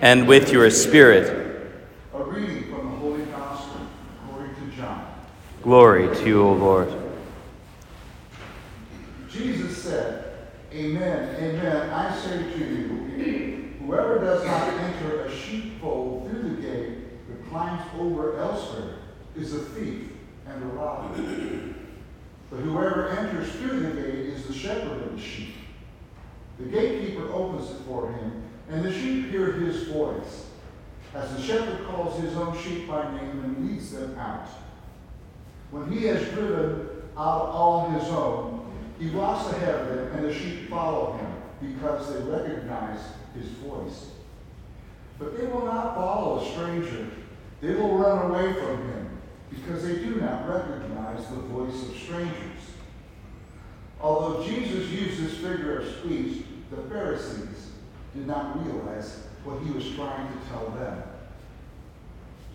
and with your spirit. A reading from the Holy Gospel according to John. Glory to you, O Lord. Jesus said, Amen, amen, I say to you, whoever does not enter a sheepfold through the gate, but climbs over elsewhere, is a thief and a robber. But whoever enters through the gate is the shepherd of the sheep. The gatekeeper opens it for him, and the sheep hear his voice, as the shepherd calls his own sheep by name and leads them out. When he has driven out all his own, he walks ahead of them, and the sheep follow him because they recognize his voice. But they will not follow a stranger. They will run away from him because they do not recognize the voice of strangers. Although Jesus used this figure of speech, the Pharisees did not realize what he was trying to tell them.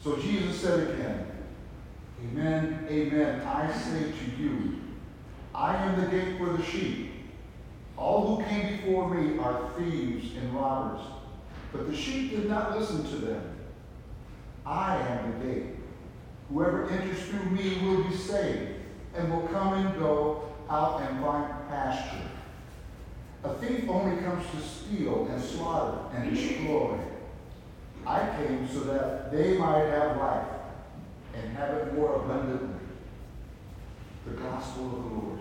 So Jesus said again, Amen, amen, I say to you, I am the gate for the sheep. All who came before me are thieves and robbers, but the sheep did not listen to them. I am the gate. Whoever enters through me will be saved and will come and go out and find pasture. A thief only comes to steal and slaughter and destroy. I came so that they might have life and have it more abundantly. The gospel of the Lord.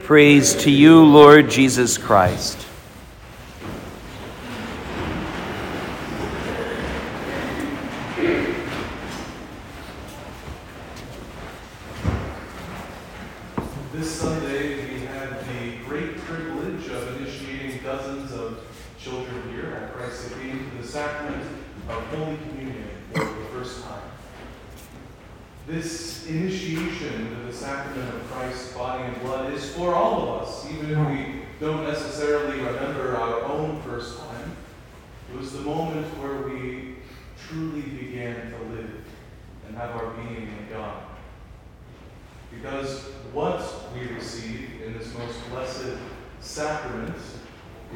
Praise to you, Lord Jesus Christ. This Sunday, we had the great privilege of initiating dozens of children here at Christ the King to the sacrament of Holy Communion for the first time. This initiation into the sacrament of Christ's body and blood is for all of us, even if we don't necessarily remember our own first time. It was the moment where we truly began to live and have our being in God. Because what we receive in this most blessed sacrament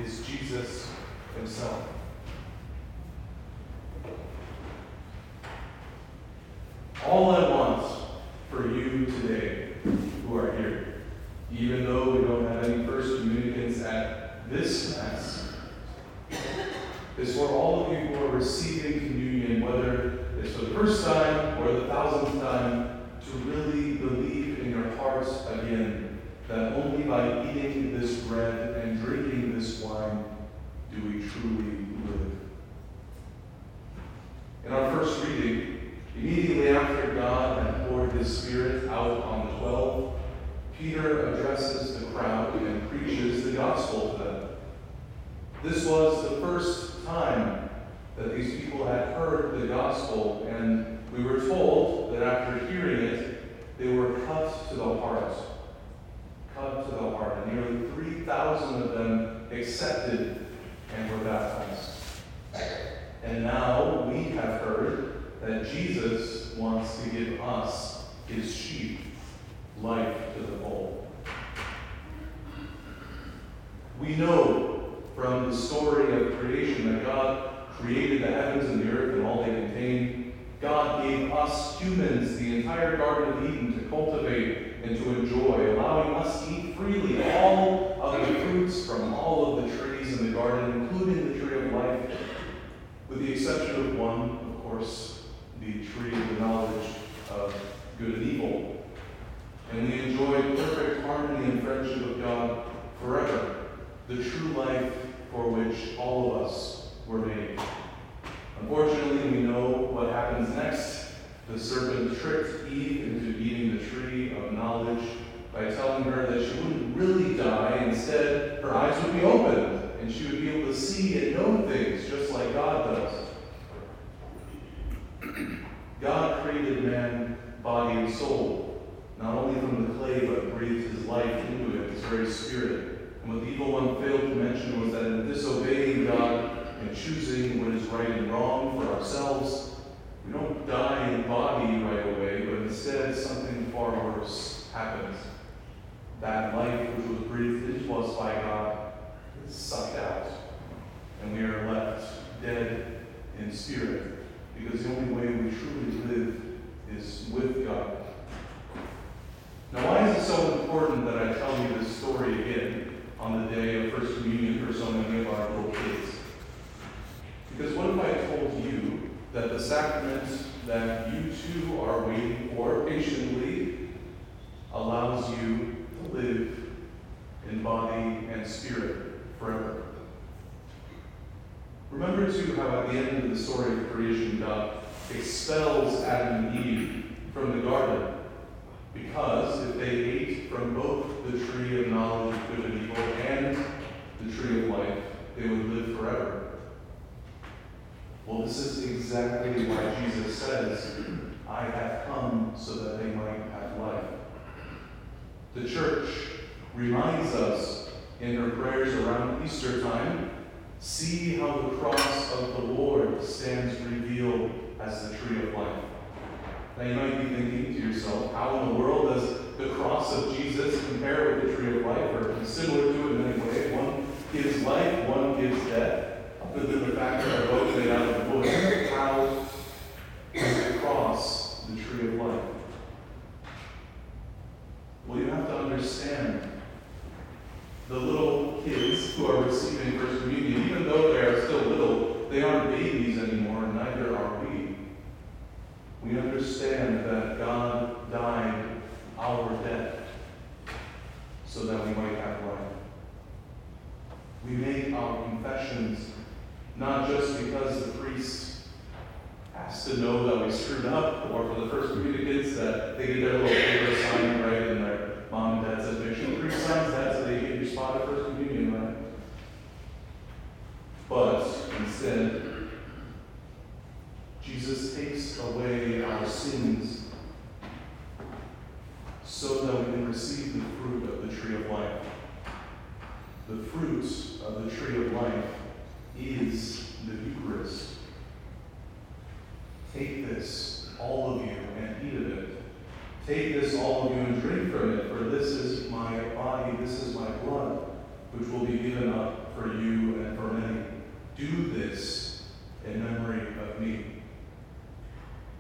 is Jesus Himself. All I want for you today who are here, even though we don't have any first communicants at this Mass, is for all of you who are receiving communion, whether it's for the first time or the thousandth time, to really believe in your again that only by eating this bread and drinking this wine do we truly live. In our first reading, immediately after God had poured his Spirit out on the twelve, Peter addresses the crowd and preaches the gospel to them. This was the first time that these people had heard the gospel, and we were told that after hearing it, they were cut to the heart. Cut to the heart. And nearly 3,000 of them accepted and were baptized. And now we have heard that Jesus wants to give us, his sheep, life to the full. We know from the story of creation that God created the heavens and the earth and all they contain. God gave us humans the entire Garden of Eden to cultivate and to enjoy, allowing us to eat freely all of the fruits from all of the trees in the garden, including the tree of life, with the exception of one, of course, the tree of the knowledge of good and evil. And we enjoy perfect harmony and friendship with God forever, the true life for which all of us were made. Unfortunately, we know what happens next. The serpent tricked Eve into eating the tree of knowledge by telling her that she wouldn't really die. Instead, her eyes would be opened and she would be able to see and know things just like God does. God created man, body, and soul, not only from the clay, but breathed his life into it, his very spirit. And what the evil one failed to mention was that in disobeying God and choosing what is right and wrong for ourselves, we don't die in body right away, but instead something far worse happens. That life which was breathed into us by God is sucked out, and we are left dead in spirit, because the only way we truly live is with God. Now, why is it so important that I tell you this story again on the day of First Communion for so many of our little kids? Because what if I told you that the sacrament that you too are waiting for patiently allows you to live in body and spirit forever? Remember too how at the end of the story of creation, God expels Adam and Eve from the garden because if they ate from both the tree of knowledge of good and evil and the tree of life, they would live forever. Well, this is exactly why Jesus says, I have come so that they might have life. The church reminds us in her prayers around Easter time see how the cross of the Lord stands revealed as the tree of life. Now you might be thinking to yourself, how in the world does the cross of Jesus compare with the tree of life, or similar to it in any way? One gives life, one gives death. Other than the fact that they're both made out of wood, how is the cross the tree of life? Well, you have to understand the little kids who are receiving First Communion, even though they are still little, they aren't babies anymore, neither are we. We understand that God died our death so that we might have life. We make our confessions not just because the priest has to know that we screwed the first communicants that they get their little paper sign right and their mom and dad says, make sure priest signs that so they get your spot at first communion, right? But instead, Jesus takes away our sins so that we can receive the fruit of the tree of life. The fruit of the tree of life is the Eucharist. Take this, all of you, and eat of it. Take this, all of you, and drink from it, for this is my body, this is my blood, which will be given up for you and for many. Do this in memory of me.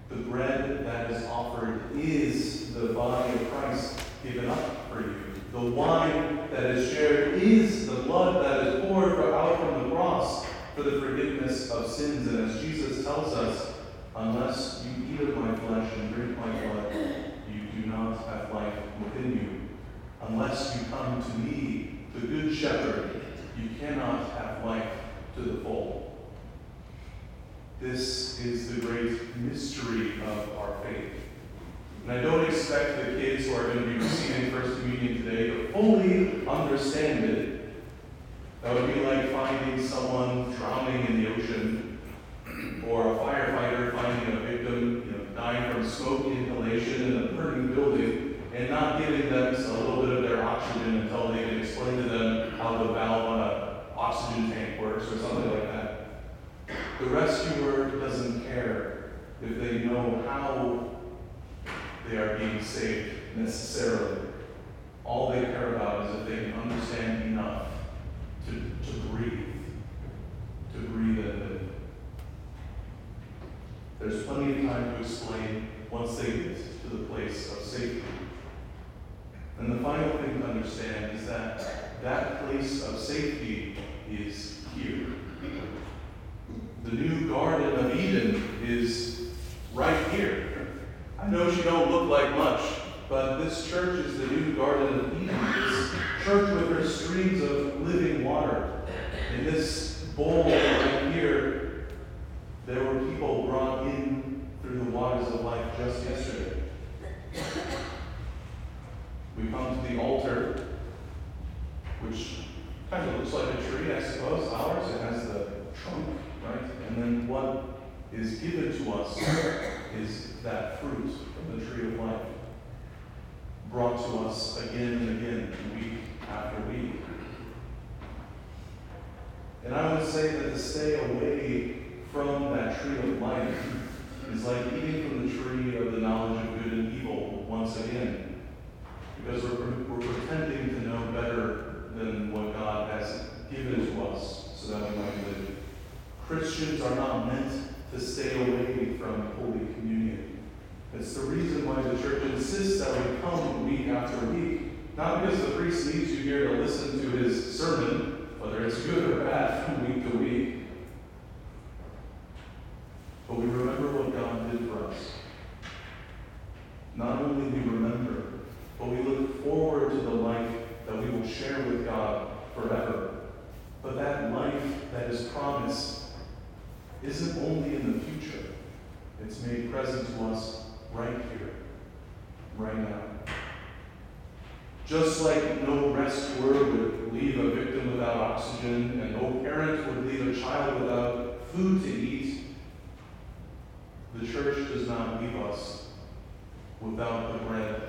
The bread that is offered is the body of Christ given up for you. The wine that is shared is the blood that is poured out from the cross for the forgiveness of sins. And as Jesus tells us, unless you eat of my flesh and drink my blood, you do not have life within you. Unless you come to me, the good shepherd, you cannot have life to the full. This is the great mystery of our faith. And I don't expect the kids who are going to be receiving First Communion today to fully understand it. That would be like finding someone drowning in the ocean, or a firefighter finding a victim you know, dying from smoke inhalation in a burning building, and not giving them a little bit of their oxygen until they can explain to them how the valve on an oxygen tank works, or something like that. The rescuer doesn't care if they know how they are being saved necessarily. All they care about is if they can understand enough to, to breathe, to breathe and live. There's plenty of time to explain once they get to the place of safety. And the final thing to understand is that that place of safety is here. The new Garden of Eden is right here. I know she don't look like much, but this church is the new Garden of Eden. This church with her streams of living water. In this bowl right here, there were people brought in through the waters of life just yesterday. We come to the altar, which kind of looks like a tree, I suppose. Ours, it has the trunk, right? And then what is given to us is that fruit from the tree of life, brought to us again and again, week after week. And I would say that to stay away from that tree of life is like eating from the tree of the knowledge of good and evil once again. Because we're, we're pretending to know better than what God has given to us so that we might live. Christian Christians are not meant to stay away from Holy Communion. It's the reason why the church insists that we come week after week. Not because the priest needs you here to listen to his sermon, whether it's good or bad from week to week, but we remember what God did for us. Not only we remember, but we look forward to the life that we will share with God forever. But that life that is promised isn't only in the future, it's made present to us right here, right now. Just like no rescuer would leave a victim without oxygen, and no parent would leave a child without food to eat, the church does not leave us without the bread,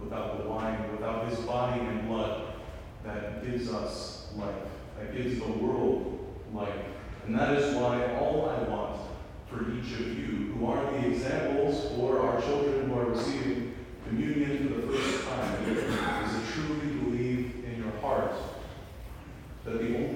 without the wine, without his body and blood that gives us life, that gives the world life. And that is why all I want for each of you who are the examples for our children who are receiving communion for the first time is to truly believe in your heart that the only